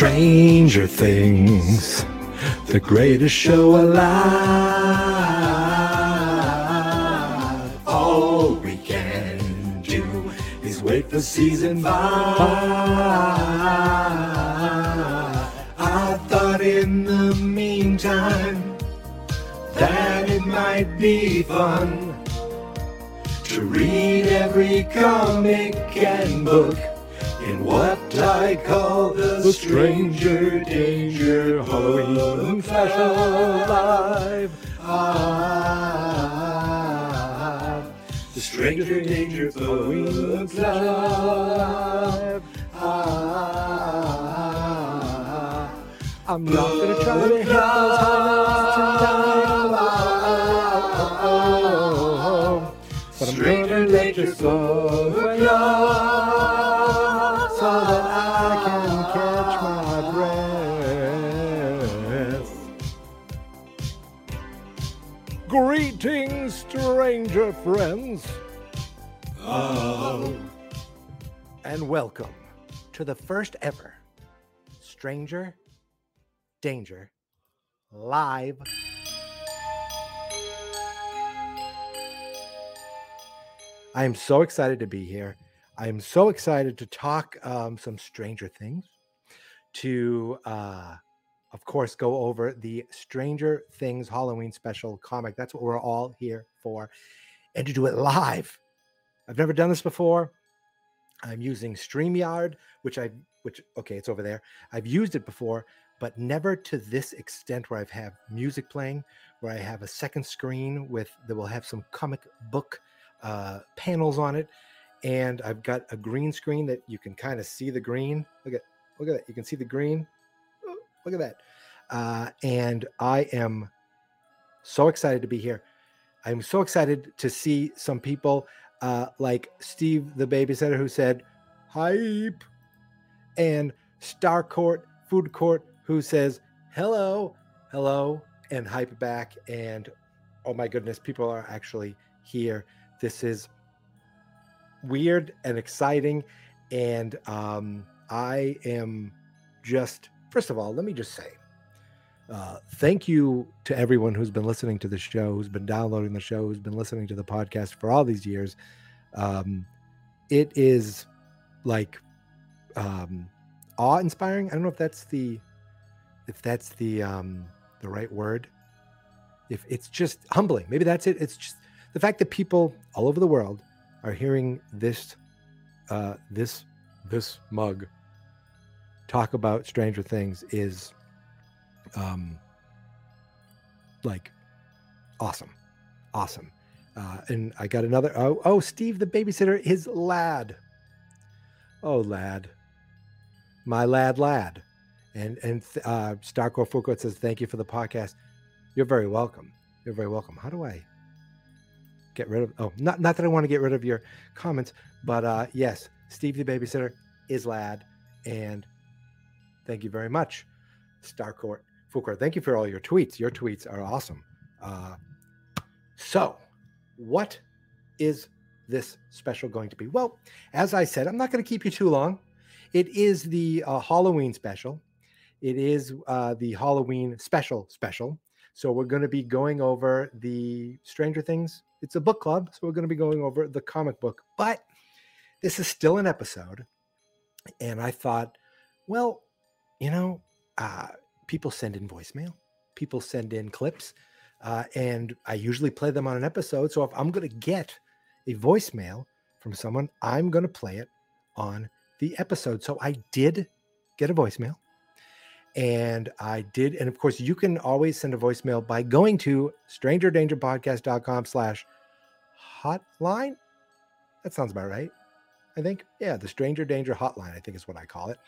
Stranger Things, the greatest show alive. All we can do is wait for season five. I thought in the meantime that it might be fun to read every comic and book in what I call the Stranger Danger Halloween Special Live. Ah, the Stranger Danger Halloween Special Live. Ah, I'm not gonna try to hit those tonight. But I'm gonna let your soul go stranger friends. Oh. And welcome to the first ever Stranger Danger live. I am so excited to be here. I am so excited to talk um, some Stranger Things, to, uh, of course, go over the Stranger Things Halloween special comic. That's what we're all here for, and to do it live. I've never done this before. I'm using StreamYard, which I, which okay, it's over there. I've used it before, but never to this extent where I've have music playing, where I have a second screen with that will have some comic book uh, panels on it, and I've got a green screen that you can kind of see the green. Look at look at that. You can see the green. Look at that. Uh, and I am so excited to be here. I'm so excited to see some people uh, like Steve, the babysitter, who said hype, and Star Court Food Court, who says hello, hello, and hype back. And oh my goodness, people are actually here. This is weird and exciting. And um, I am just, first of all, let me just say, uh, thank you to everyone who's been listening to the show, who's been downloading the show, who's been listening to the podcast for all these years. Um, it is like um awe-inspiring. I don't know if that's the if that's the um the right word. If it's just humbling. Maybe that's it. It's just the fact that people all over the world are hearing this uh this this mug talk about stranger things is um like awesome awesome. Uh and i got another oh oh steve the babysitter his lad. Oh lad. My lad lad. And and uh Star Court Food Court says thank you for the podcast. You're very welcome. You're very welcome. How do i get rid of oh not not that i want to get rid of your comments but uh yes steve the babysitter is lad and thank you very much Star Court Food Court, thank you for all your tweets. Your tweets are awesome. Uh so what is this special going to be? Well as i said i'm not going to keep you too long. It is the uh, halloween special. It is uh, the halloween special special. So we're going to be going over the stranger things. It's a book club so we're going to be going over the comic book. But this is still an episode and i thought well you know uh, people send in voicemail people send in clips uh, and i usually play them on an episode. So if i'm going to get a voicemail from someone i'm going to play it on the episode. So i did get a voicemail and i did and of course you can always send a voicemail by going to strangerdangerpodcast.com slash hotline. That sounds about right i think. Yeah the stranger danger hotline i think is what i call it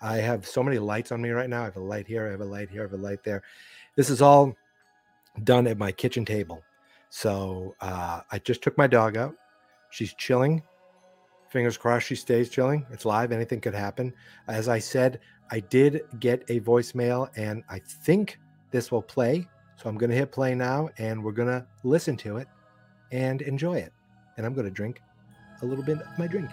I have so many lights on me right now. I have a light here, I have a light here, I have a light there. This is all done at my kitchen table. So uh, I just took my dog out. She's chilling. Fingers crossed she stays chilling. It's live. Anything could happen. As I said, I did get a voicemail and I think this will play. So I'm going to hit play now and we're going to listen to it and enjoy it. And I'm going to drink a little bit of my drink.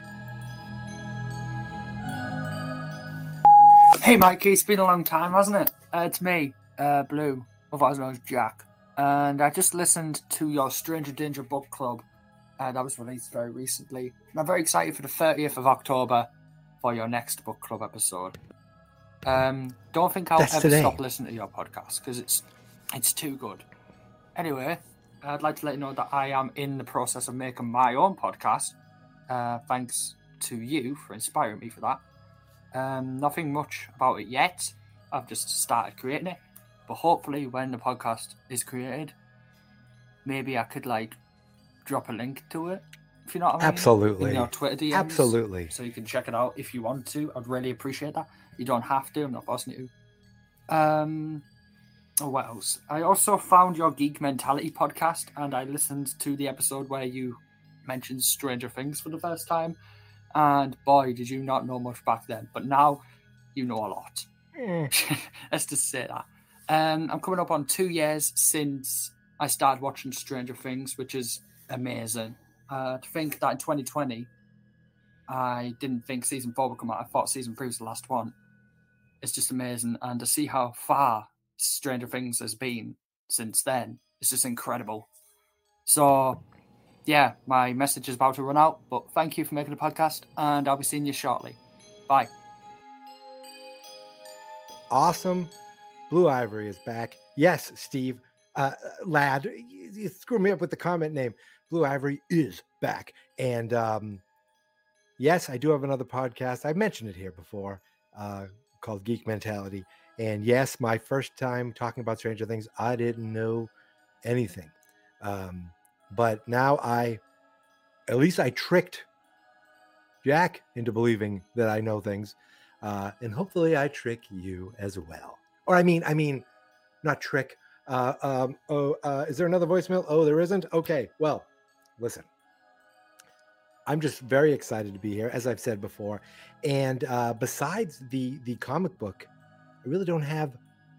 Hey, Mikey, it's been a long time, hasn't it? Uh, it's me, uh, Blue, otherwise known as Jack. And I just listened to your Stranger Danger book club uh, that was released very recently. And I'm very excited for the 30th of October for your next book club episode. Um, don't think I'll That's ever today. stop listening to your podcast because it's it's too good. Anyway, I'd like to let you know that I am in the process of making my own podcast. Uh, thanks to you for inspiring me for that. Um, nothing much about it yet. I've just started creating it, but hopefully, when the podcast is created, maybe I could like drop a link to it. If you know what I mean? Absolutely. In your Twitter DMs. Absolutely. So you can check it out if you want to. I'd really appreciate that. You don't have to. I'm not forcing you. Um. Oh, what else? I also found your Geek Mentality podcast, and I listened to the episode where you mentioned Stranger Things for the first time. And boy, did you not know much back then. But now you know a lot. Let's just say that. Um, I'm coming up on two years since I started watching Stranger Things, which is amazing. Uh, to think that in 2020, I didn't think season four would come out. I thought season three was the last one. It's just amazing. And to see how far Stranger Things has been since then, it's just incredible. So, yeah, my message is about to run out, but thank you for making the podcast, and I'll be seeing you shortly. Bye. awesome. Blue Ivory is back. Yes, Steve, uh, lad, you, you screw me up with the comment name. Blue Ivory is back, and um, yes, I do have another podcast. I mentioned it here before, uh, called Geek Mentality. And yes, my first time talking about Stranger Things, I didn't know anything, um, but now I, at least I tricked Jack into believing that I know things uh, and hopefully I trick you as well. Or I mean, I mean, not trick. Uh, um, oh, uh, is there another voicemail? Oh, there isn't. Okay, well, listen. I'm just very excited to be here, as I've said before. And uh, besides the the comic book, I really don't have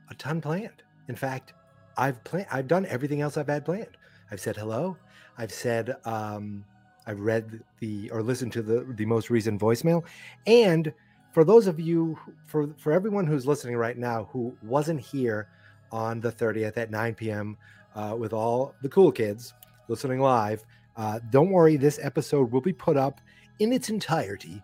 a ton planned. In fact, I've planned. I've done everything else I've had planned. I've said hello. I've said um, I've read the or listened to the the most recent voicemail, and for those of you for for everyone who's listening right now who wasn't here on the 30th at 9 p.m uh, with all the cool kids listening live uh, don't worry this episode will be put up in its entirety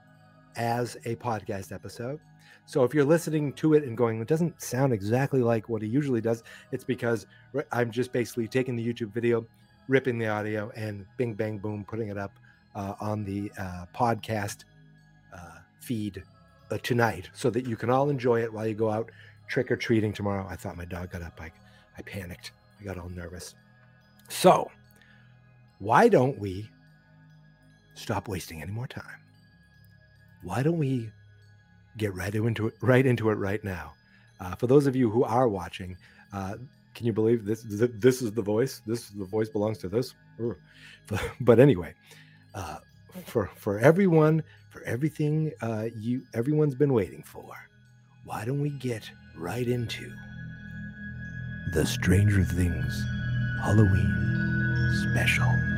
as a podcast episode. So if you're listening to it and going, it doesn't sound exactly like what he usually does, it's because I'm just basically taking the YouTube video, ripping the audio, and bing, bang, boom, putting it up uh, on the uh, podcast uh, feed uh, tonight so that you can all enjoy it while you go out trick or treating tomorrow. I thought my dog got up. I, I panicked. I got all nervous. So, why don't we stop wasting any more time? Why don't we get right into it right into it right now? Uh, for those of you who are watching, uh, can you believe this? This is the voice. This the voice belongs to this. But anyway, uh, for for everyone, for everything uh, you everyone's been waiting for, why don't we get right into the Stranger Things Halloween special?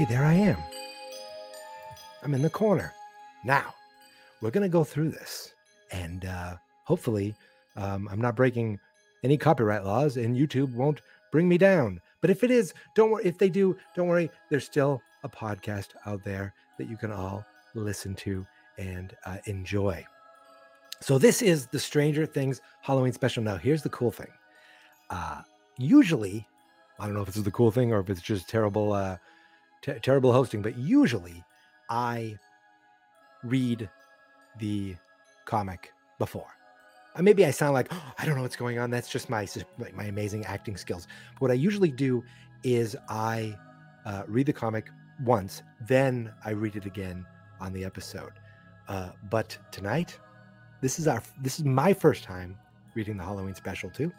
Hey, there I am. I'm in the corner. Now, we're going to go through this. And uh, hopefully, um, I'm not breaking any copyright laws and YouTube won't bring me down. But if it is, don't worry. If they do, don't worry. There's still a podcast out there that you can all listen to and uh, enjoy. So, this is the Stranger Things Halloween special. Now, here's the cool thing. Uh, usually, I don't know if this is the cool thing or if it's just terrible, uh, t- terrible hosting, but usually I read the comic before. Uh, maybe I sound like oh, I don't know what's going on. That's just my my amazing acting skills. But what I usually do is I uh, read the comic once, then I read it again on the episode. Uh, but tonight, this is our this is my first time reading the Halloween special too.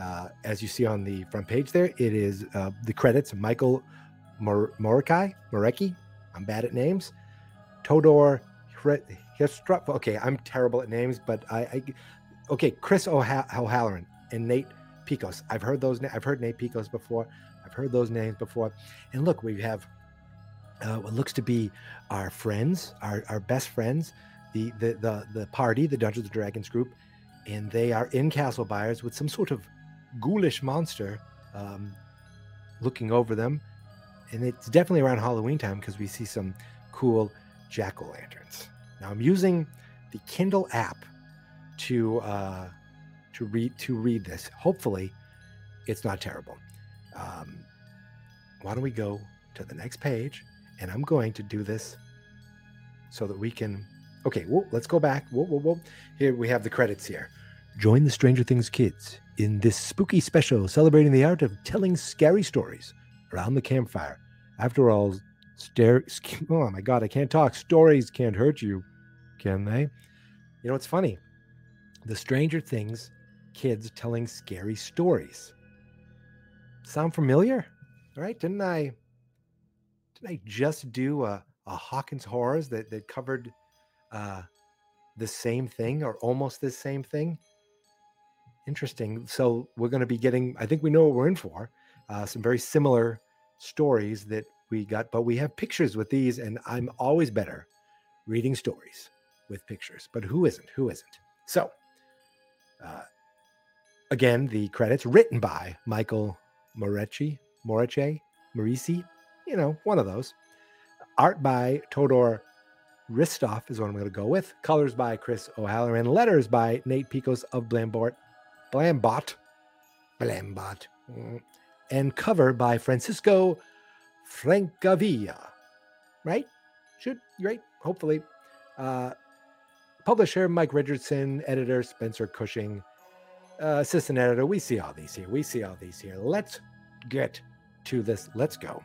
Uh, as you see on the front page there, it is uh, the credits Michael Mor- Morikai, Morecki. I'm bad at names. Todor Histrup. Okay, I'm terrible at names, but I, I okay. Chris O'Halloran and Nate Piekos. I've heard those. I've heard Nate Piekos before. I've heard those names before. And look, we have uh, what looks to be our friends, our, our best friends, the, the the the party, the Dungeons and Dragons group, and they are in Castle Byers with some sort of ghoulish monster um, looking over them. And it's definitely around Halloween time because we see some cool jack o' lanterns. Now I'm using the Kindle app to uh, to read to read this. Hopefully, it's not terrible. Um, why don't we go to the next page? And I'm going to do this so that we can. Okay, whoa, let's go back. Whoa, whoa, whoa. Here we have the credits here. Join the Stranger Things kids in this spooky special celebrating the art of telling scary stories around the campfire. After all, stare, oh my God, I can't talk. Stories can't hurt you, can they? You know, it's funny. The Stranger Things kids telling scary stories. Sound familiar? All right, didn't I didn't I just do a, a Hawkins Horrors that, that covered uh, the same thing or almost the same thing? Interesting. So we're going to be getting, I think we know what we're in for. Uh, some very similar stories that we got, but we have pictures with these, and I'm always better reading stories with pictures. But who isn't? Who isn't? So, uh, again, the credits written by Michael Moretti, Moreche, Marisi, you know, one of those. Art by Todor Ristov is what I'm going to go with. Colors by Chris O'Halloran. Letters by Nate Piekos of Blambort, Blambot, Blambot. And cover by Francisco Francavilla. Right? Should, right? Hopefully. Uh, publisher Mike Richardson, editor Spencer Cushing, uh, assistant editor. We see all these here. We see all these here. Let's get to this. Let's go.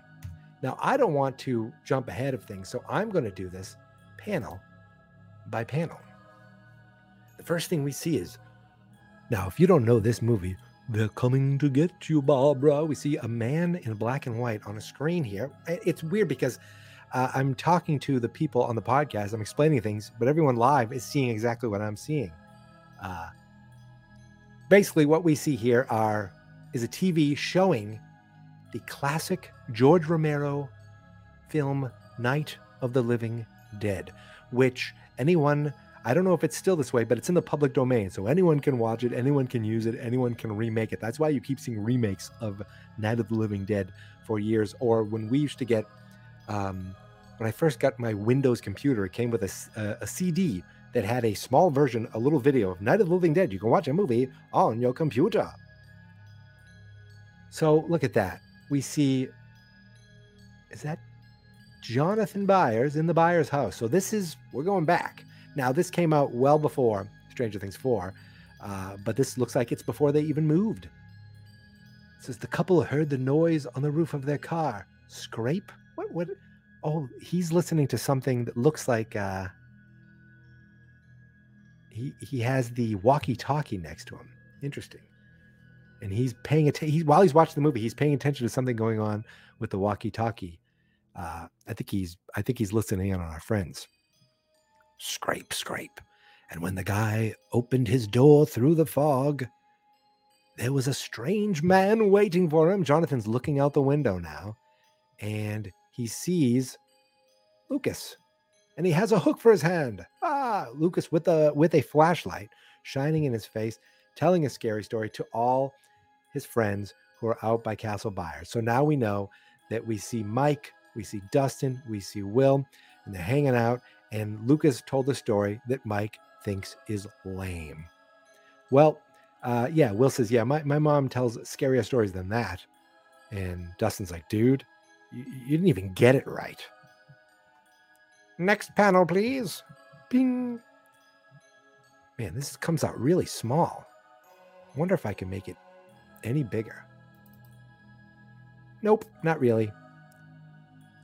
Now, I don't want to jump ahead of things, so I'm going to do this panel by panel. The first thing we see is now, if you don't know this movie, they're coming to get you, Barbara. We see a man in black and white on a screen here. It's weird because uh, I'm talking to the people on the podcast, I'm explaining things, but everyone live is seeing exactly what I'm seeing. Uh, basically, what we see here are is a TV showing the classic George Romero film Night of the Living Dead, which anyone I don't know if it's still this way, but it's in the public domain. So anyone can watch it, anyone can use it, anyone can remake it. That's why you keep seeing remakes of Night of the Living Dead for years. Or when we used to get, um, when I first got my Windows computer, it came with a, a, a CD that had a small version, a little video of Night of the Living Dead. You can watch a movie on your computer. So look at that. We see, is that Jonathan Byers in the Byers house? So this is, we're going back. Now, this came out well before Stranger Things 4, uh, but this looks like it's before they even moved. It says the couple heard the noise on the roof of their car. Scrape? What? What? Oh, he's listening to something that looks like uh, he he has the walkie-talkie next to him. Interesting. And he's paying attention. while he's watching the movie, he's paying attention to something going on with the walkie-talkie. Uh, I think he's I think he's listening in on our friends scrape, scrape. And when the guy opened his door through the fog, there was a strange man waiting for him. Jonathan's looking out the window now, and he sees Lucas, and he has a hook for his hand. Ah, Lucas with a with a flashlight shining in his face, telling a scary story to all his friends who are out by Castle Byers. So now we know that we see Mike, we see Dustin, we see Will, and they're hanging out, and Lucas told the story that Mike thinks is lame. Well, uh, yeah, Will says, yeah, my, my mom tells scarier stories than that. And Dustin's like, dude, you, you didn't even get it right. Next panel, please. Bing. Man, this comes out really small. Wonder if I can make it any bigger. Nope, not really.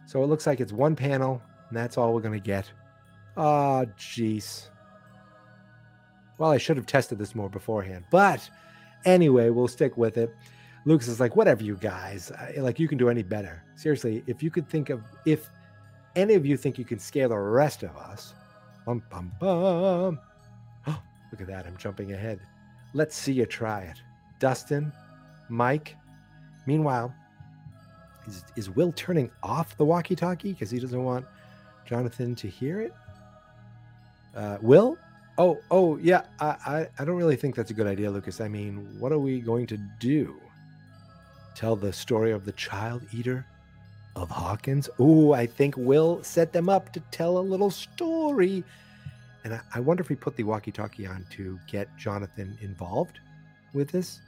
So it looks like it's one panel, and that's all we're going to get. Oh, jeez. Well, I should have tested this more beforehand. But anyway, we'll stick with it. Lucas is like, whatever, you guys. Like, you can do any better. Seriously, if you could think of, if any of you think you can scare the rest of us, bum, bum, bum. Oh, look at that. I'm jumping ahead. Let's see you try it. Dustin, Mike. Meanwhile, is, is Will turning off the walkie talkie because he doesn't want Jonathan to hear it? Uh, Will? Oh, oh, yeah. I, I, I don't really think that's a good idea, Lucas. I mean, what are we going to do? Tell the story of the child eater of Hawkins? Oh, I think Will set them up to tell a little story. And I, I wonder if we put the walkie talkie on to get Jonathan involved with this.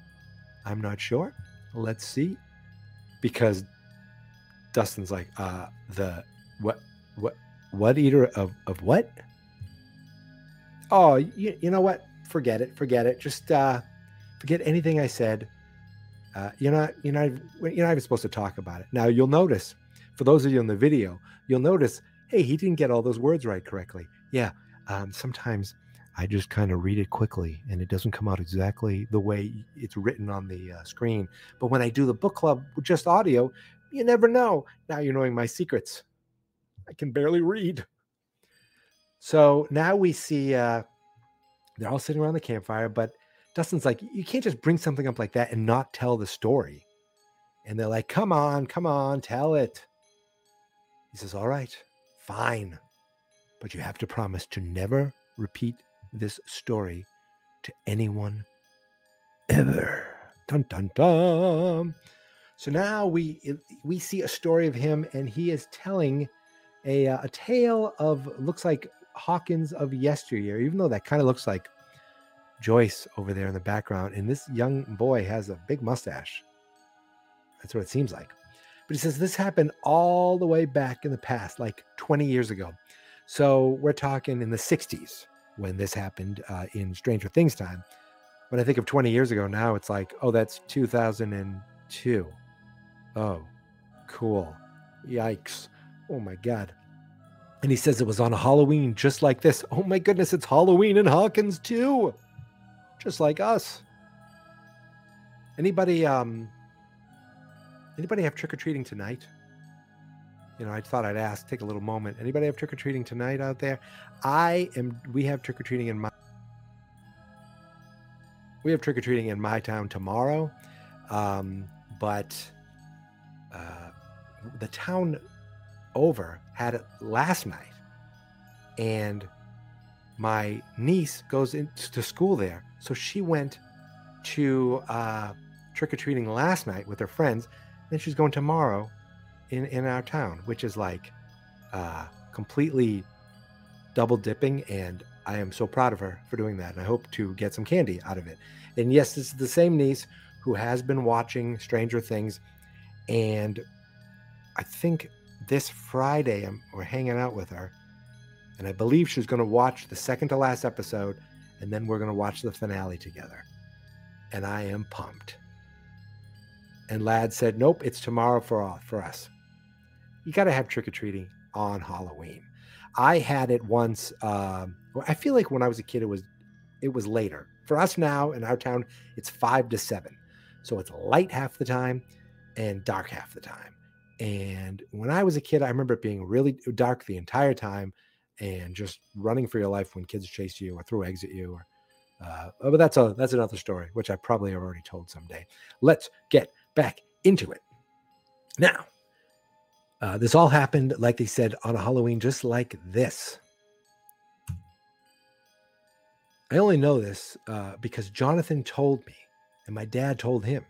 I'm not sure. Let's see. Because Dustin's like, uh, the what, what, what eater of, of what? Oh, you, you know what? Forget it. Forget it. Just uh, forget anything I said. Uh, you're not you're not you're not even supposed to talk about it. Now you'll notice, for those of you in the video, you'll notice, hey, he didn't get all those words right correctly. Yeah, um, sometimes I just kind of read it quickly and it doesn't come out exactly the way it's written on the uh, screen. But when I do the book club with just audio, you never know. Now you're knowing my secrets. I can barely read. So now we see uh, they're all sitting around the campfire, but Dustin's like, you can't just bring something up like that and not tell the story. And they're like, come on, come on, tell it. He says, all right, fine. But you have to promise to never repeat this story to anyone ever. Dun dun dun. So now we we see a story of him, and he is telling a uh, a tale of looks like Hawkins of yesteryear, even though that kind of looks like Joyce over there in the background. And this young boy has a big mustache. That's what it seems like. But he says this happened all the way back in the past, like 20 years ago. So we're talking in the 60s when this happened uh, in Stranger Things time. When I think of 20 years ago now, it's like, oh, that's 2002. Oh, cool. Yikes. Oh my God. And he says it was on a Halloween just like this. Oh my goodness, it's Halloween in Hawkins too. Just like us. Anybody um anybody have trick-or-treating tonight? You know, I thought I'd ask, take a little moment. Anybody have trick-or-treating tonight out there? I am we have trick-or-treating in my we have trick-or-treating in my town tomorrow. Um, but uh, the town over had it last night. And my niece goes into school there. So she went to uh, trick-or-treating last night with her friends. Then she's going tomorrow in in our town which is like uh, completely double dipping. And i am so proud of her for doing that. And i hope to get some candy out of it. And yes this is the same niece who has been watching stranger things. And i think this Friday, I'm, we're hanging out with her, and I believe she's going to watch the second to last episode, and then we're going to watch the finale together. And I am pumped. And Lad said, "Nope, it's tomorrow for all, for us. You got to have trick or treating on Halloween." I had it once. Um, I feel like when I was a kid, it was it was later. For us now in our town, it's five to seven, so it's light half the time and dark half the time. And when I was a kid, I remember it being really dark the entire time and just running for your life when kids chase you or throw eggs at you. Or, uh, oh, but that's a that's another story, which I probably have already told someday. Let's get back into it. Now, uh, this all happened, like they said, on a Halloween, just like this. I only know this uh, because Jonathan told me, and my dad told him,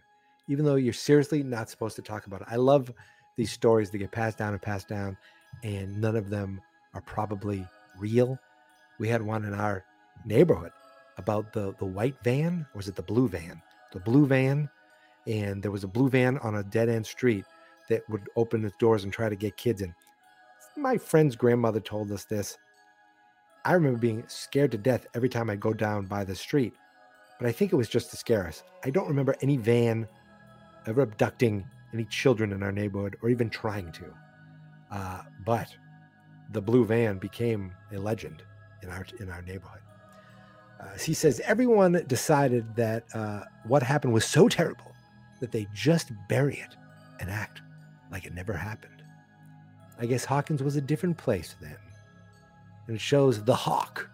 even though you're seriously not supposed to talk about it. I love these stories that get passed down and passed down, and none of them are probably real. We had one in our neighborhood about the the white van, or was it the blue van? The blue van, and there was a blue van on a dead end street that would open its doors and try to get kids in. My friend's grandmother told us this. I remember being scared to death every time I'd go down by the street, but I think it was just to scare us. I don't remember any van ever abducting any children in our neighborhood or even trying to. Uh, but the blue van became a legend in our in our neighborhood. Uh, he says everyone decided that uh, what happened was so terrible that they just bury it and act like it never happened. I guess Hawkins was a different place then. And it shows the Hawk.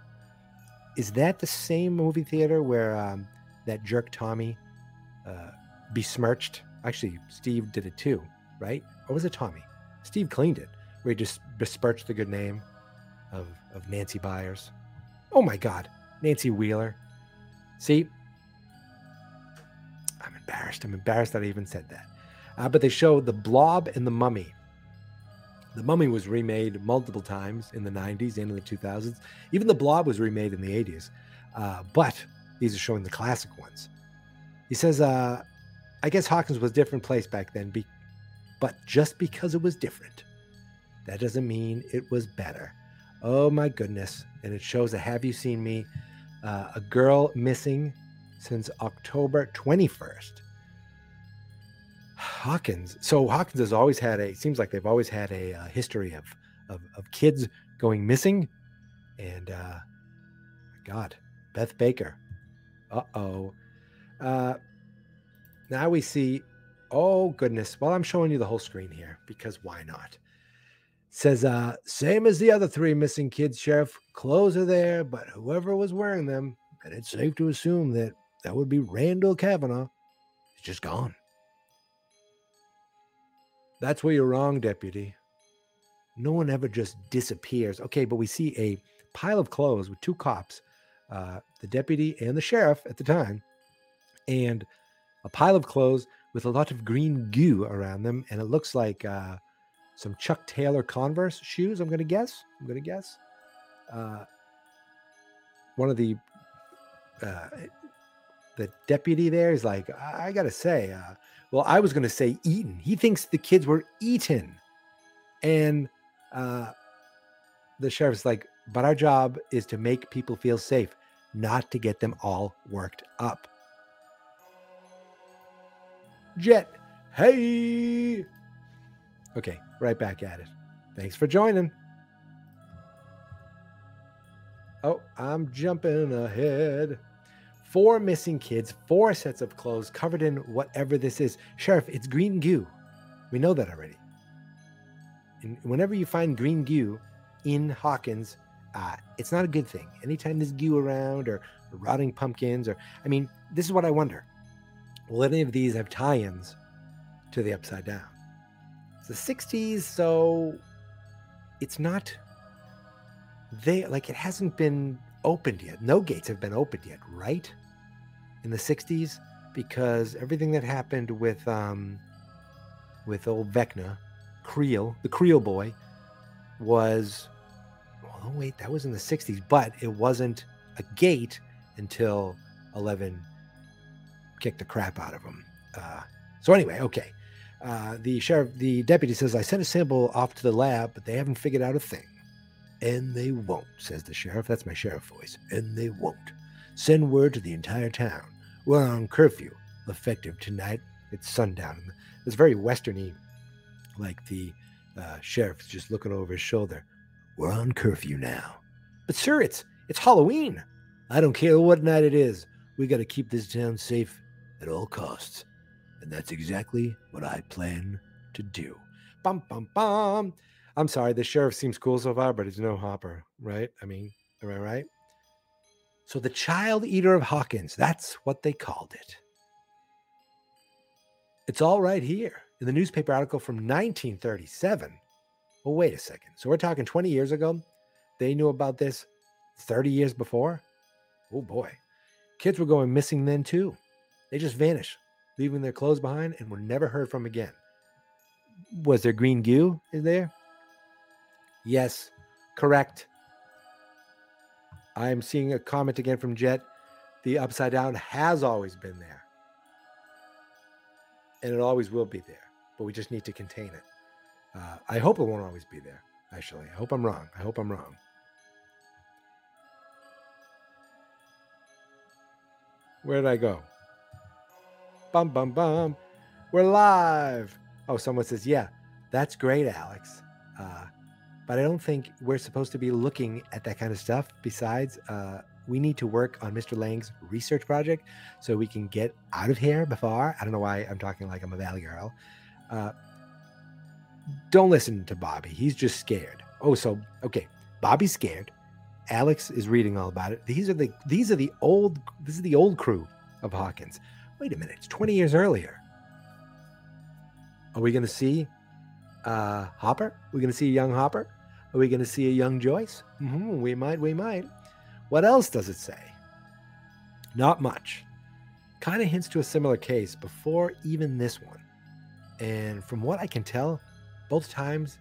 Is that the same movie theater where um, that jerk Tommy uh, besmirched Actually, Steve did it too, right? Or was it Tommy? Steve cleaned it, where he just besmirched the good name of, of Nancy Byers. Oh my God, Nancy Wheeler. See, I'm embarrassed. I'm embarrassed that I even said that. Uh, but they show the blob and the mummy. The mummy was remade multiple times in the 90s and in the 2000s. Even the blob was remade in the 80s. Uh, but these are showing the classic ones. He says, uh, I guess Hawkins was a different place back then, be, but just because it was different, that doesn't mean it was better. Oh my goodness. And it shows a Have You Seen Me? Uh, a girl missing since October 21st. Hawkins. So Hawkins has always had a, It seems like they've always had a uh, history of, of, of, kids going missing. And uh, God. Beth Baker. Uh-oh. Uh now we see oh goodness. Well, I'm showing you the whole screen here because why not? Says uh same as the other three missing kids, Sheriff. Clothes are there, but whoever was wearing them, and it's safe to assume that that would be Randall Kavanaugh, is just gone. That's where you're wrong, deputy. No one ever just disappears. Okay, but we see a pile of clothes with two cops, uh, the deputy and the sheriff at the time, and a pile of clothes with a lot of green goo around them. And it looks like uh, some Chuck Taylor Converse shoes, I'm going to guess. I'm going to guess. Uh, one of the uh, the deputy there is like, I, I gotta say, uh, well, I was gonna say eaten. He thinks the kids were eaten, and uh, the sheriff's like, but our job is to make people feel safe, not to get them all worked up. Jet, hey. Okay, right back at it. Thanks for joining. Oh, I'm jumping ahead. Four missing kids, four sets of clothes covered in whatever this is. Sheriff, it's green goo. We know that already. And whenever you find green goo in Hawkins, uh, it's not a good thing. Anytime there's goo around or rotting pumpkins, or I mean, this is what I wonder. Will any of these have tie ins to the upside down? It's the 60s, so it's not they like it hasn't been opened yet. No gates have been opened yet, right? In the 60s, because everything that happened with um with old Vecna, Creel, the Creel boy, was oh wait, that was in the 60s, but it wasn't a gate until 11 kicked the crap out of him. Uh, so anyway, okay. Uh, the sheriff, the deputy says, I sent a sample off to the lab, but they haven't figured out a thing. And they won't, says the sheriff. That's my sheriff voice. And they won't. Send word to the entire town. We're on curfew, effective tonight. It's sundown. It's very westerny, like the uh, sheriff's just looking over his shoulder. We're on curfew now. But sir, it's it's Halloween. I don't care what night it is. We got to keep this town safe at all costs. And that's exactly what I plan to do. Bum bum bum. I'm sorry, the sheriff seems cool so far, but it's no Hopper, right? I mean, am I right? So the child eater of Hawkins, that's what they called it. It's all right here in the newspaper article from 1937. Well, wait a second. So we're talking 20 years ago. They knew about this 30 years before. Oh boy. Kids were going missing then too. They just vanished, leaving their clothes behind and were never heard from again. Was there green goo in there? Yes, correct. I'm seeing a comment again from Jet. The upside down has always been there. And it always will be there, but we just need to contain it. Uh, I hope it won't always be there, actually. I hope I'm wrong. I hope I'm wrong. Where did I go? Bum, bum, bum. We're live. Oh, someone says, yeah, that's great, Alex. Uh, but I don't think we're supposed to be looking at that kind of stuff. Besides, uh, we need to work on Mr. Lang's research project so we can get out of here before. I don't know why I'm talking like I'm a Valley girl. Uh, don't listen to Bobby. He's just scared. Oh, so okay, Bobby's scared. Alex is reading all about it. These are the these are the old this is the old crew of Hawkins. Wait a minute, it's 20 years earlier. Are we going to see uh, Hopper? Are we going to see a young Hopper? Are we going to see a young Joyce? Mm-hmm, we might, we might. What else does it say? Not much. Kind of hints to a similar case before even this one. And from what I can tell, both times,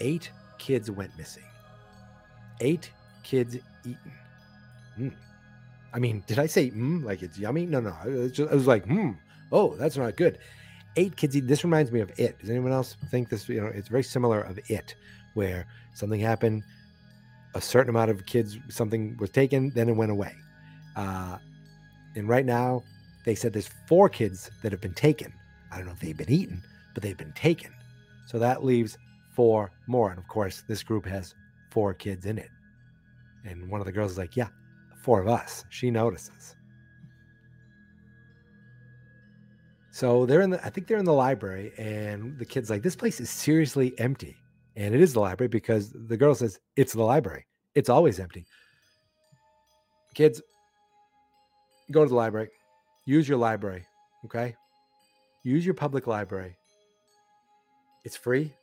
eight kids went missing. Eight kids eaten. Mm. I mean, did I say mm, like it's yummy? No, no. I was, just, I was like, hmm, oh, that's not good. Eight kids eat. This reminds me of It. Does anyone else think this? You know, it's very similar of It, where something happened, a certain amount of kids, something was taken, then it went away. Uh, and right now, they said there's four kids that have been taken. I don't know if they've been eaten, but they've been taken. So that leaves four more. And of course, this group has four kids in it. And one of the girls is like, Yeah, four of us. She notices. So they're in the, I think they're in the library, and the kid's like, this place is seriously empty. And it is the library because the girl says, it's the library. It's always empty. Kids, go to the library, use your library, okay? Use your public library. It's free,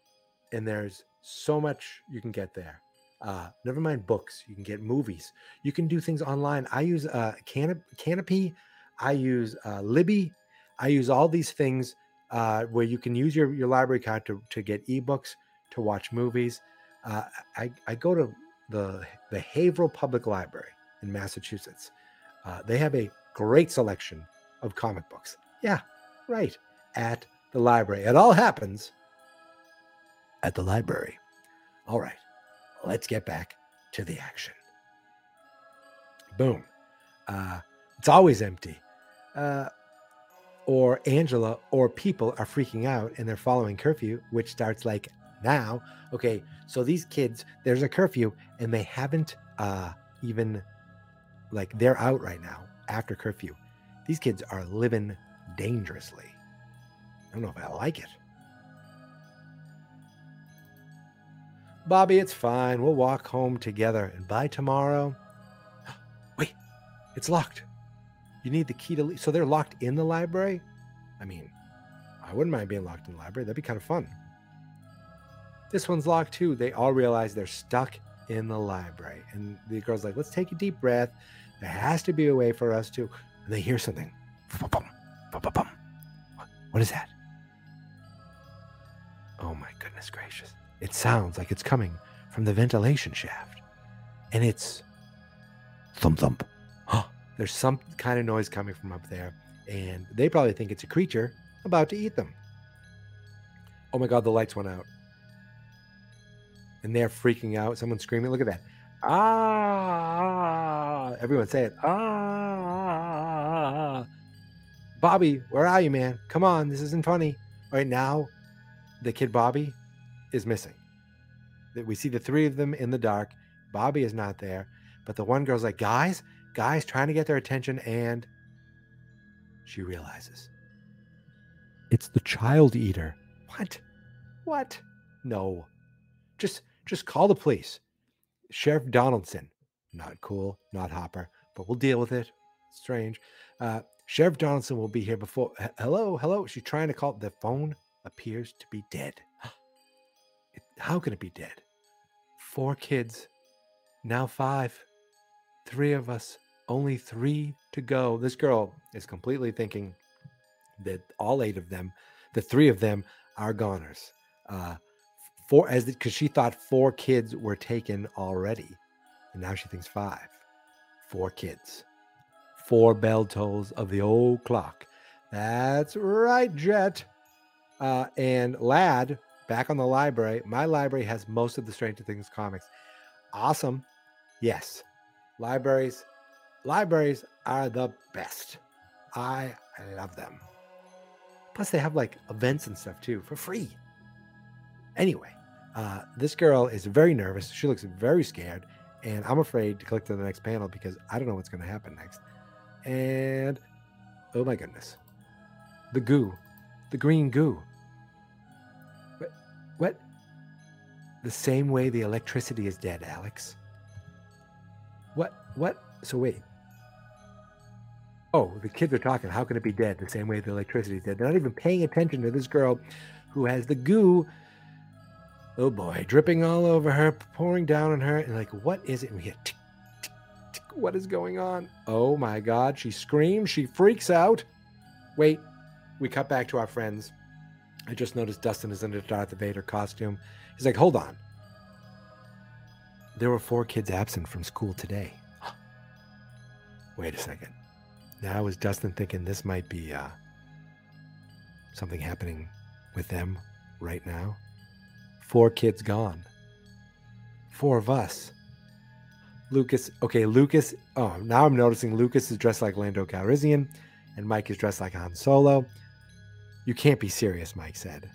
and there's so much you can get there. Uh, never mind books. You can get movies. You can do things online. I use uh, Canop- Kanopy. I use uh, Libby. I use all these things uh, where you can use your, your library card to, to get ebooks, to watch movies. Uh, I, I go to the, the Haverhill Public Library in Massachusetts. Uh, they have a great selection of comic books. Yeah, right. At the library. It all happens at the library. All right, let's get back to the action. Boom. Uh, it's always empty. Uh, or Angela or people are freaking out and they're following curfew, which starts like now. Okay, so these kids, there's a curfew and they haven't uh, even, like, they're out right now after curfew. These kids are living dangerously. I don't know if I like it. Bobby, it's fine. We'll walk home together. And by tomorrow, wait, it's locked. You need the key to leave. So they're locked in the library? I mean, I wouldn't mind being locked in the library. That'd be kind of fun. This one's locked too. They all realize they're stuck in the library. And the girl's like, let's take a deep breath. There has to be a way for us to. And they hear something. What is that? Oh my goodness gracious. It sounds like it's coming from the ventilation shaft. And it's thump thump. There's some kind of noise coming from up there. And they probably think it's a creature about to eat them. Oh my God, the lights went out. And they're freaking out. Someone's screaming. Look at that. Ah. Everyone say it. Ah. Bobby, where are you, man? Come on. This isn't funny. All right now, the kid Bobby is missing. That we see the three of them in the dark. Bobby is not there, but the one girl's like, guys, guys, trying to get their attention, and she realizes it's the child eater. What? What? No. Just just call the police. Sheriff Donaldson. Not cool, not Hopper, but we'll deal with it. Strange. Uh, Sheriff Donaldson will be here before. Hello, hello. She's trying to call. The phone appears to be dead. How can it be dead? Four kids, now five, three of us, only three to go. This girl is completely thinking that all eight of them, the three of them, are goners. Uh, four, as because she thought four kids were taken already, and now she thinks five. Four kids, four bell tolls of the old clock. That's right, Jet. Uh, and Lad back on the library. My library has most of the Stranger Things comics. Awesome. Yes. Libraries libraries are the best. I love them. Plus they have like events and stuff too for free. Anyway, uh, this girl is very nervous. She looks very scared, and I'm afraid to click to the next panel because I don't know what's going to happen next. And oh my goodness, the goo, the green goo. The same way the electricity is dead, Alex. What? What? So wait. Oh, the kids are talking. How can it be dead? The same way the electricity is dead. They're not even paying attention to this girl who has the goo. Oh boy, dripping all over her, pouring down on her. And like, what is it? And we hear tick, tick, tick. What is going on? Oh my God. She screams. She freaks out. Wait, we cut back to our friends. I just noticed Dustin is in a Darth Vader costume. He's like, hold on. There were four kids absent from school today. Wait a second. Now is Dustin thinking this might be uh, something happening with them right now? Four kids gone. Four of us. Lucas, okay, Lucas. Oh, now I'm noticing Lucas is dressed like Lando Calrissian, and Mike is dressed like Han Solo. You can't be serious, Mike said.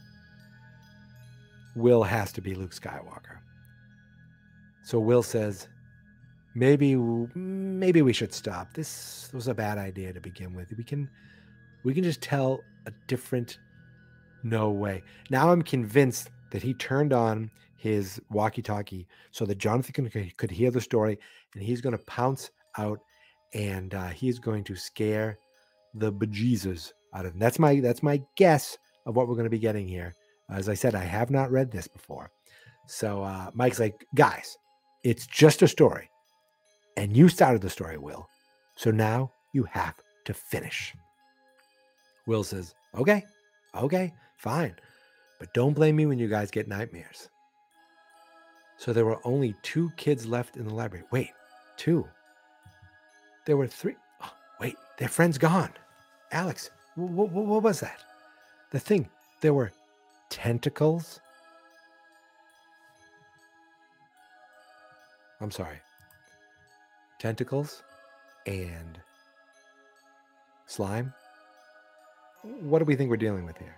Will has to be Luke Skywalker. So Will says, maybe maybe we should stop. This was a bad idea to begin with. We can we can just tell a different no way. Now I'm convinced that he turned on his walkie-talkie so that Jonathan could, hear the story, and he's going to pounce out, and uh, he's going to scare the bejesus out of him. That's my that's my guess of what we're going to be getting here. As I said, I have not read this before, so uh, Mike's like, guys, it's just a story. And you started the story, Will. So now you have to finish. Will says, okay, okay, fine. But don't blame me when you guys get nightmares. So there were only two kids left in the library. Wait, two. There were three. Oh, wait, their friend's gone. Alex, what, what was that? The thing, there were tentacles. I'm sorry tentacles and slime. What do we think we're dealing with here?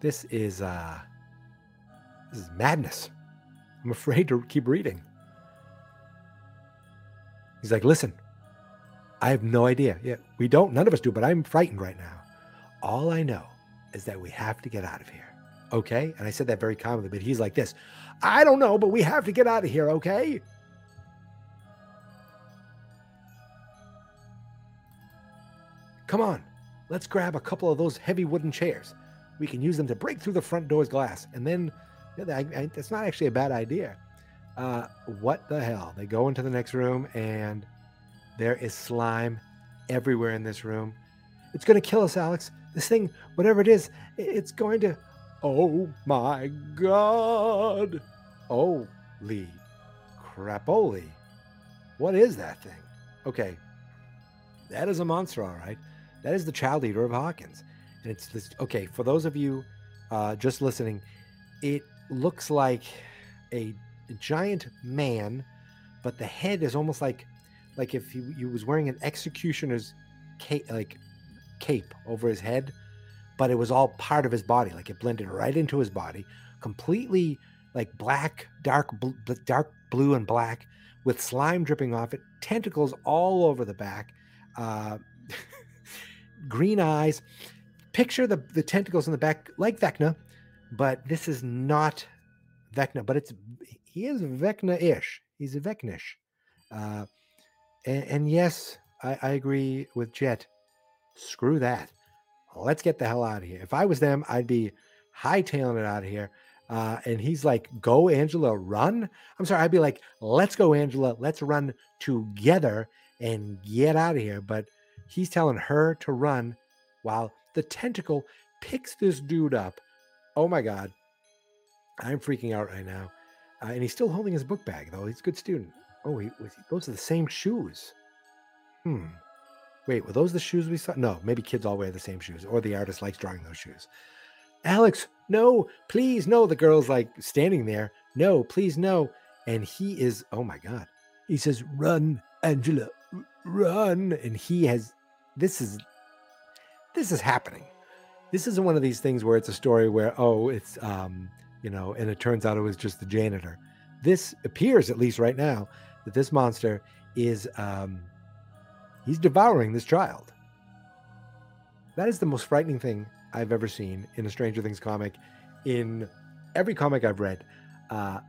This is uh this is madness. I'm afraid to keep reading. He's like, listen, I have no idea. Yeah, we don't, none of us do, but I'm frightened right now. All I know is that we have to get out of here. Okay? And I said that very calmly, but he's like this. I don't know, but we have to get out of here, okay? Come on, let's grab a couple of those heavy wooden chairs. We can use them to break through the front door's glass. And then, yeah, I, I, it's not actually a bad idea. Uh, what the hell? They go into the next room and there is slime everywhere in this room. It's going to kill us, Alex. This thing, whatever it is, it's going to. Oh my God. Holy crapoli. What is that thing? Okay. That is a monster, all right. That is the child eater of Hawkins. And it's this okay, for those of you uh, just listening, it looks like a giant man, but the head is almost like like if he, he was wearing an executioner's cape like cape over his head, but it was all part of his body, like it blended right into his body, completely like black, dark, bl- dark blue and black, with slime dripping off it, tentacles all over the back. Uh, green eyes. Picture the, the tentacles in the back like Vecna, but this is not Vecna, but it's he is Vecna-ish. He's a Vecnish. Uh, and, and, yes, I, I agree with Jet. Screw that. Let's get the hell out of here. If I was them, I'd be hightailing it out of here. Uh, and he's like, "Go, Angela, run." I'm sorry. I'd be like, "Let's go, Angela. Let's run together and get out of here." But He's telling her to run while the tentacle picks this dude up. Oh my God. I'm freaking out right now. Uh, and he's still holding his book bag, though. He's a good student. Oh, he, those are the same shoes. Hmm. Wait, were those the shoes we saw? No, maybe kids all wear the same shoes, or the artist likes drawing those shoes. Alex, no, please, no. The girl's like standing there. No, please, no. And he is, oh my God. He says, run, Angela, run. And he has this is this is happening. This isn't one of these things where it's a story where oh it's um you know and it turns out it was just the janitor. This appears at least right now that this monster is um he's devouring this child. That is the most frightening thing I've ever seen in a Stranger Things comic in every comic I've read. Uh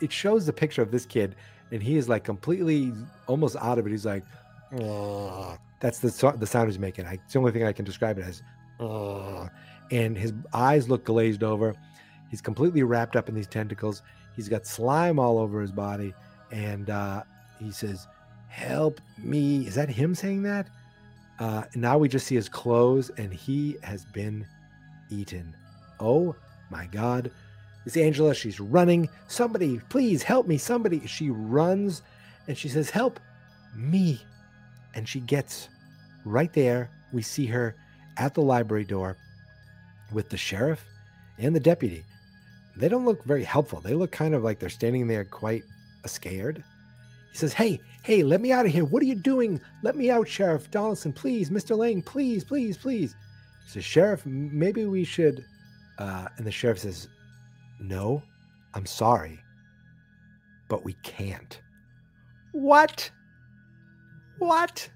it shows the picture of this kid and he is like completely almost out of it. He's like, Ugh. That's the the sound he's making. I, it's the only thing I can describe it as. Ugh. And his eyes look glazed over. He's completely wrapped up in these tentacles. He's got slime all over his body, and uh, he says, "Help me!" Is that him saying that? Uh, now we just see his clothes, and he has been eaten. Oh my God! It's Angela. She's running. Somebody, please help me! Somebody. She runs, and she says, "Help me!" and she gets right there. We see her at the library door with the sheriff and the deputy. They don't look very helpful. They look kind of like they're standing there quite scared. He says, Hey, hey, let me out of here. What are you doing? Let me out, Sheriff Donaldson, please. Mr. Lang, please, please, please. He says, Sheriff, maybe we should. Uh, and the sheriff says, No, I'm sorry, but we can't. What? What?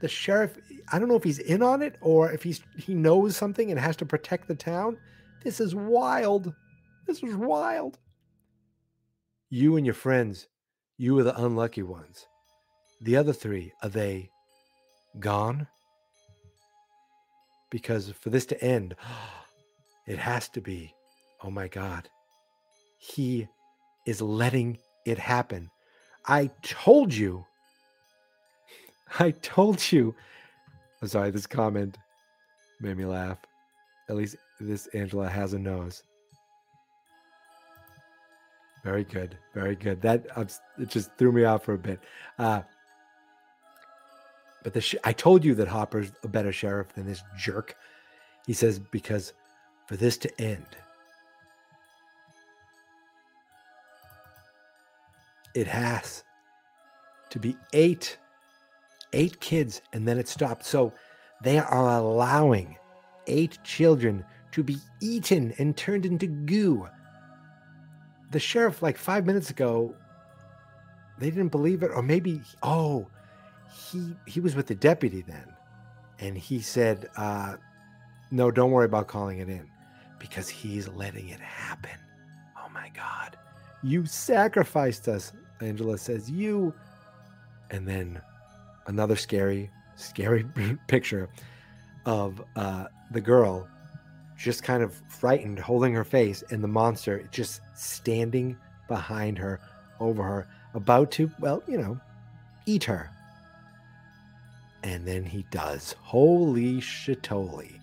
The sheriff, I don't know if he's in on it or if he's he knows something and has to protect the town. This is wild. This is wild. You and your friends, you are the unlucky ones. The other three, are they gone? Because for this to end, it has to be, oh my God, he is letting it happen. I told you. I told you. I'm sorry, this comment made me laugh. At least this Angela has a nose. Very good, very good. That it just threw me off for a bit. Uh, but the sh- I told you that Hopper's a better sheriff than this jerk. He says because for this to end, it has to be eight, eight kids, and then it stopped. So they are allowing eight children to be eaten and turned into goo. The sheriff, like five minutes ago, they didn't believe it, or maybe oh, he he was with the deputy then, and he said, uh, "No, don't worry about calling it in, because he's letting it happen." Oh my God, you sacrificed us, Angela says. You, and then another scary, scary picture of uh, the girl just kind of frightened, holding her face, and the monster just standing behind her, over her, about to, well, you know, eat her. And then he does. Holy shitoli.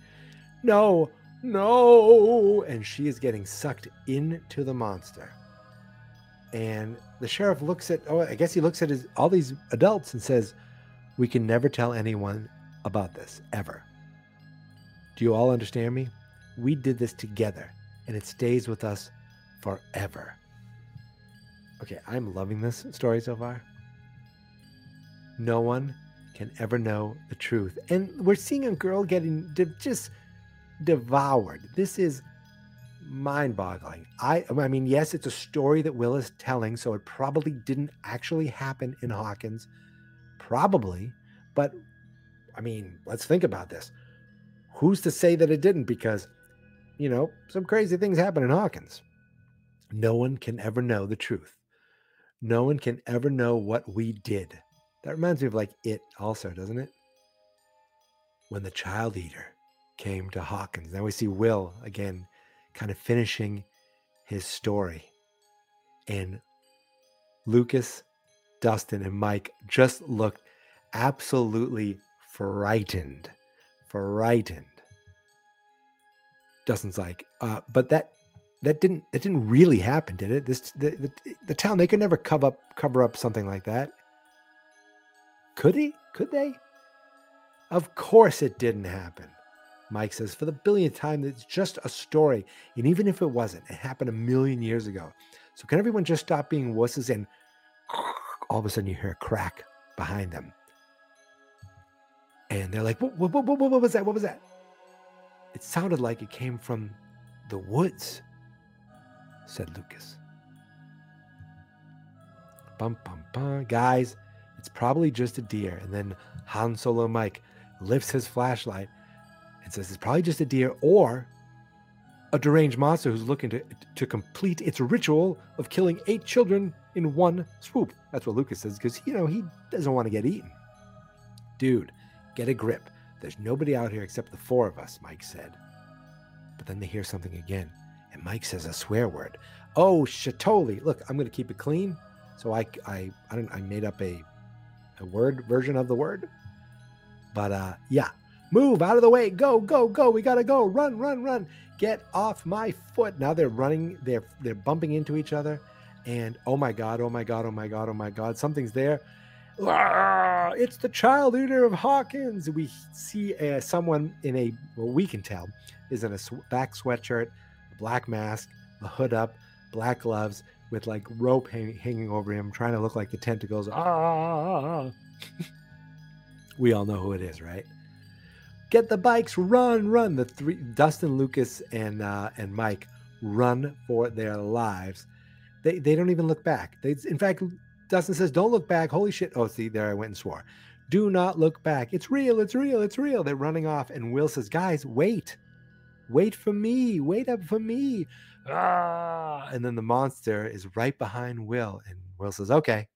No, no. And she is getting sucked into the monster. And the sheriff looks at, oh, I guess he looks at his, all these adults and says, We can never tell anyone about this, ever. Do you all understand me? We did this together, and it stays with us forever. Okay, I'm loving this story so far. No one can ever know the truth. And we're seeing a girl getting just devoured. This is mind boggling. I, I mean, yes, it's a story that Will is telling, so it probably didn't actually happen in Hawkins. Probably. But I mean, let's think about this. Who's to say that it didn't? Because, you know, some crazy things happen in Hawkins. No one can ever know the truth. No one can ever know what we did. That reminds me of like it also, doesn't it? When the child eater came to Hawkins. Now we see Will again kind of finishing his story. And Lucas, Dustin, and Mike just looked absolutely frightened. Frightened. Like, uh, but that that didn't that didn't really happen, did it? This the, the, the town they could never cover up cover up something like that. Could he? Could they? Of course it didn't happen. Mike says, for the billionth time, it's just a story. And even if it wasn't, it happened a million years ago. So can everyone just stop being wusses and all of a sudden you hear a crack behind them. And they're like, what, what, what, what was that? What was that? It sounded like it came from the woods, said Lucas. Bum, bum, bum. Guys, it's probably just a deer. And then Han Solo Mike lifts his flashlight and says it's probably just a deer or a deranged monster who's looking to, to complete its ritual of killing eight children in one swoop. That's what Lucas says because, you know, he doesn't want to get eaten. Dude, get a grip. There's nobody out here except the four of us, Mike said. But then they hear something again, and Mike says a swear word. Oh, Shatoli. Look, I'm going to keep it clean. So I, I, I, I made up a a word version of the word. But uh, yeah, move out of the way. Go, go, go. We gotta go. Run, run, run. Get off my foot. Now they're running. They're they're bumping into each other, and oh my god, oh my god, oh my god, oh my god, something's there. It's the child eater of Hawkins. We see uh, someone in a well, we can tell is in a back sweatshirt, a black mask, a hood up, black gloves, with like rope hang- hanging over him, trying to look like the tentacles. Ah! we all know who it is, right? Get the bikes, run, run! The three, Dustin, Lucas, and uh, and Mike, run for their lives. They they don't even look back. They, in fact, Dustin says, Don't look back. Holy shit. Oh, see, there I went and swore. Do not look back. It's real. It's real. It's real. They're running off. And Will says, Guys, wait. Wait for me. Wait up for me. Ah. And then the monster is right behind Will. And Will says, Okay.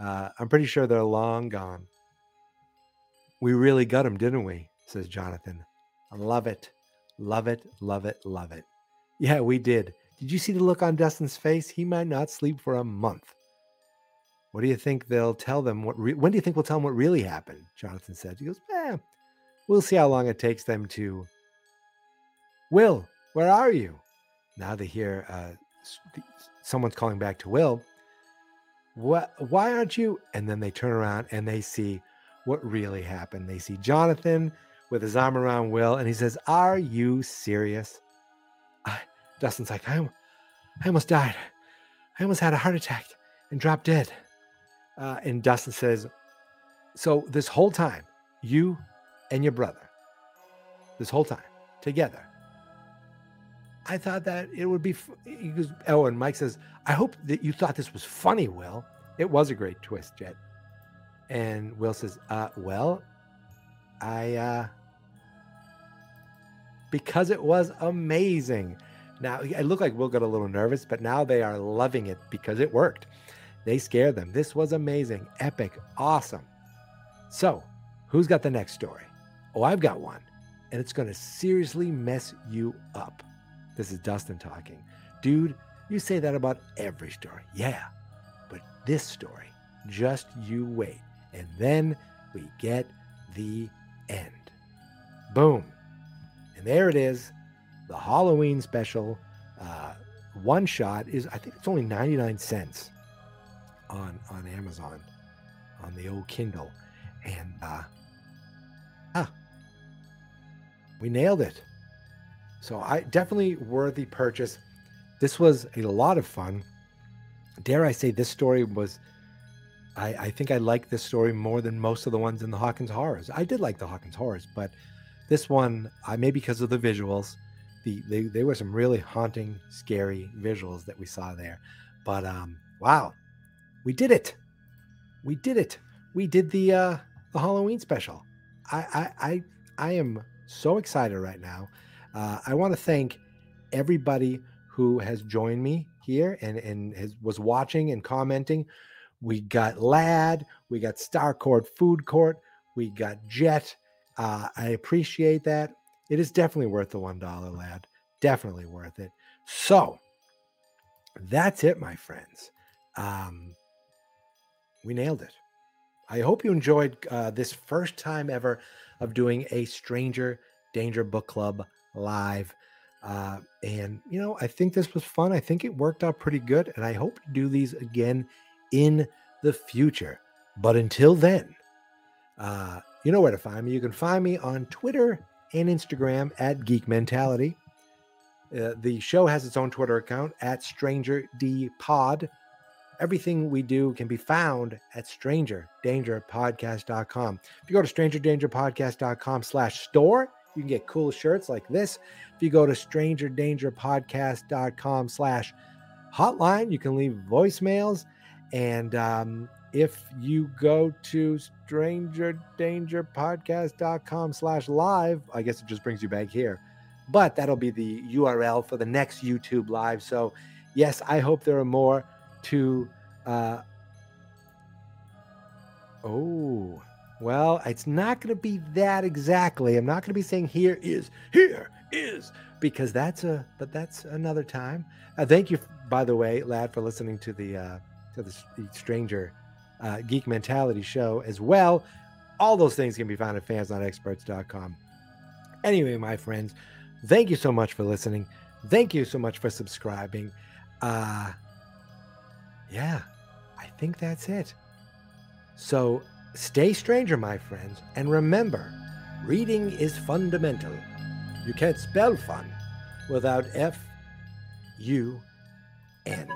Uh, I'm pretty sure they're long gone. We really got him, didn't we? says Jonathan. I love it. Love it. Love it. Love it. Yeah, we did. Did you see the look on Dustin's face? He might not sleep for a month. What do you think they'll tell them? What re- when do you think we'll tell them what really happened? Jonathan said. He goes, eh, we'll see how long it takes them to. Will, where are you? Now they hear uh, someone's calling back to Will. What? Why aren't you? And then they turn around and they see what really happened. They see Jonathan with his arm around Will, and he says, "Are you serious?" I, Dustin's like, "I, I almost died. I almost had a heart attack and dropped dead." Uh, and Dustin says, So this whole time, you and your brother, this whole time together, I thought that it would be. F-. He goes, Oh, and Mike says, I hope that you thought this was funny, Will. It was a great twist, Jet. And Will says, uh, Well, I, uh, because it was amazing. Now, it looked like Will got a little nervous, but now they are loving it because it worked. They scared them. This was amazing, epic, awesome. So, who's got the next story? Oh, I've got one, and it's going to seriously mess you up. This is Dustin talking. Dude, you say that about every story. Yeah, but this story, just you wait. And then we get the end. Boom. And there it is. The Halloween special uh, one shot is, I think it's only 99 cents on on Amazon on the old Kindle, and uh, ah, we nailed it. So I definitely worthy purchase. This was a lot of fun. Dare I say, this story was. I, I think I like this story more than most of the ones in the Hawkins horrors. I did like the Hawkins horrors, but this one, I maybe because of the visuals, the they, they were some really haunting, scary visuals that we saw there. But um, wow, we did it. We did it. We did the uh the Halloween special. I I I, I am so excited right now. Uh, I want to thank everybody who has joined me here and and has, was watching and commenting. We got Lad, we got Star Court Food Court, we got Jet. Uh, I appreciate that. It is definitely worth the one dollar, Lad. Definitely worth it. So that's it, my friends. Um, we nailed it. I hope you enjoyed uh, this first time ever of doing a Stranger Danger Book Club live. Uh, and, you know, I think this was fun. I think it worked out pretty good. And I hope to do these again in the future. But until then, uh, you know where to find me. You can find me on Twitter and Instagram at Geek Mentality. Uh, the show has its own Twitter account at Stranger D Pod. Everything we do can be found at strangerdangerpodcast.com. If you go to strangerdangerpodcast.com slash store, you can get cool shirts like this. If you go to strangerdangerpodcast.com slash hotline, you can leave voicemails. And um, if you go to strangerdangerpodcast.com slash live, I guess it just brings you back here. But that'll be the URL for the next YouTube live. So, yes, I hope there are more to uh oh well it's not going to be that exactly. I'm not going to be saying here is here is because that's a but that's another time. Uh, thank you by the way lad for listening to the uh to the, stranger uh, geek mentality show as well. All those things can be found at fansnotexperts.com anyway my friends thank you so much for listening. Thank you so much for subscribing. Uh yeah, I think that's it. So stay stranger, my friends, and remember reading is fundamental. You can't spell fun without F U N.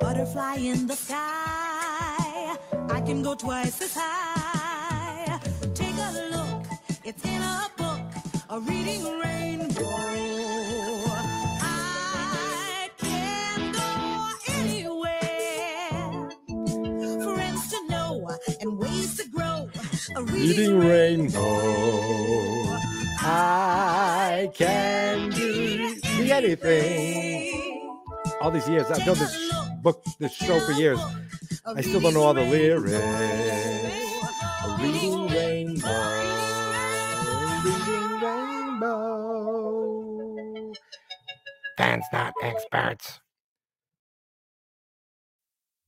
Butterfly in the sky, I can go twice as high. Take a look, it's in a book, a reading rainbow. Reading rainbow. I can do see anything. All these years, I've done this book, this show for years. I still don't know all the lyrics. A reading rainbow, reading rainbow. Fans, not experts.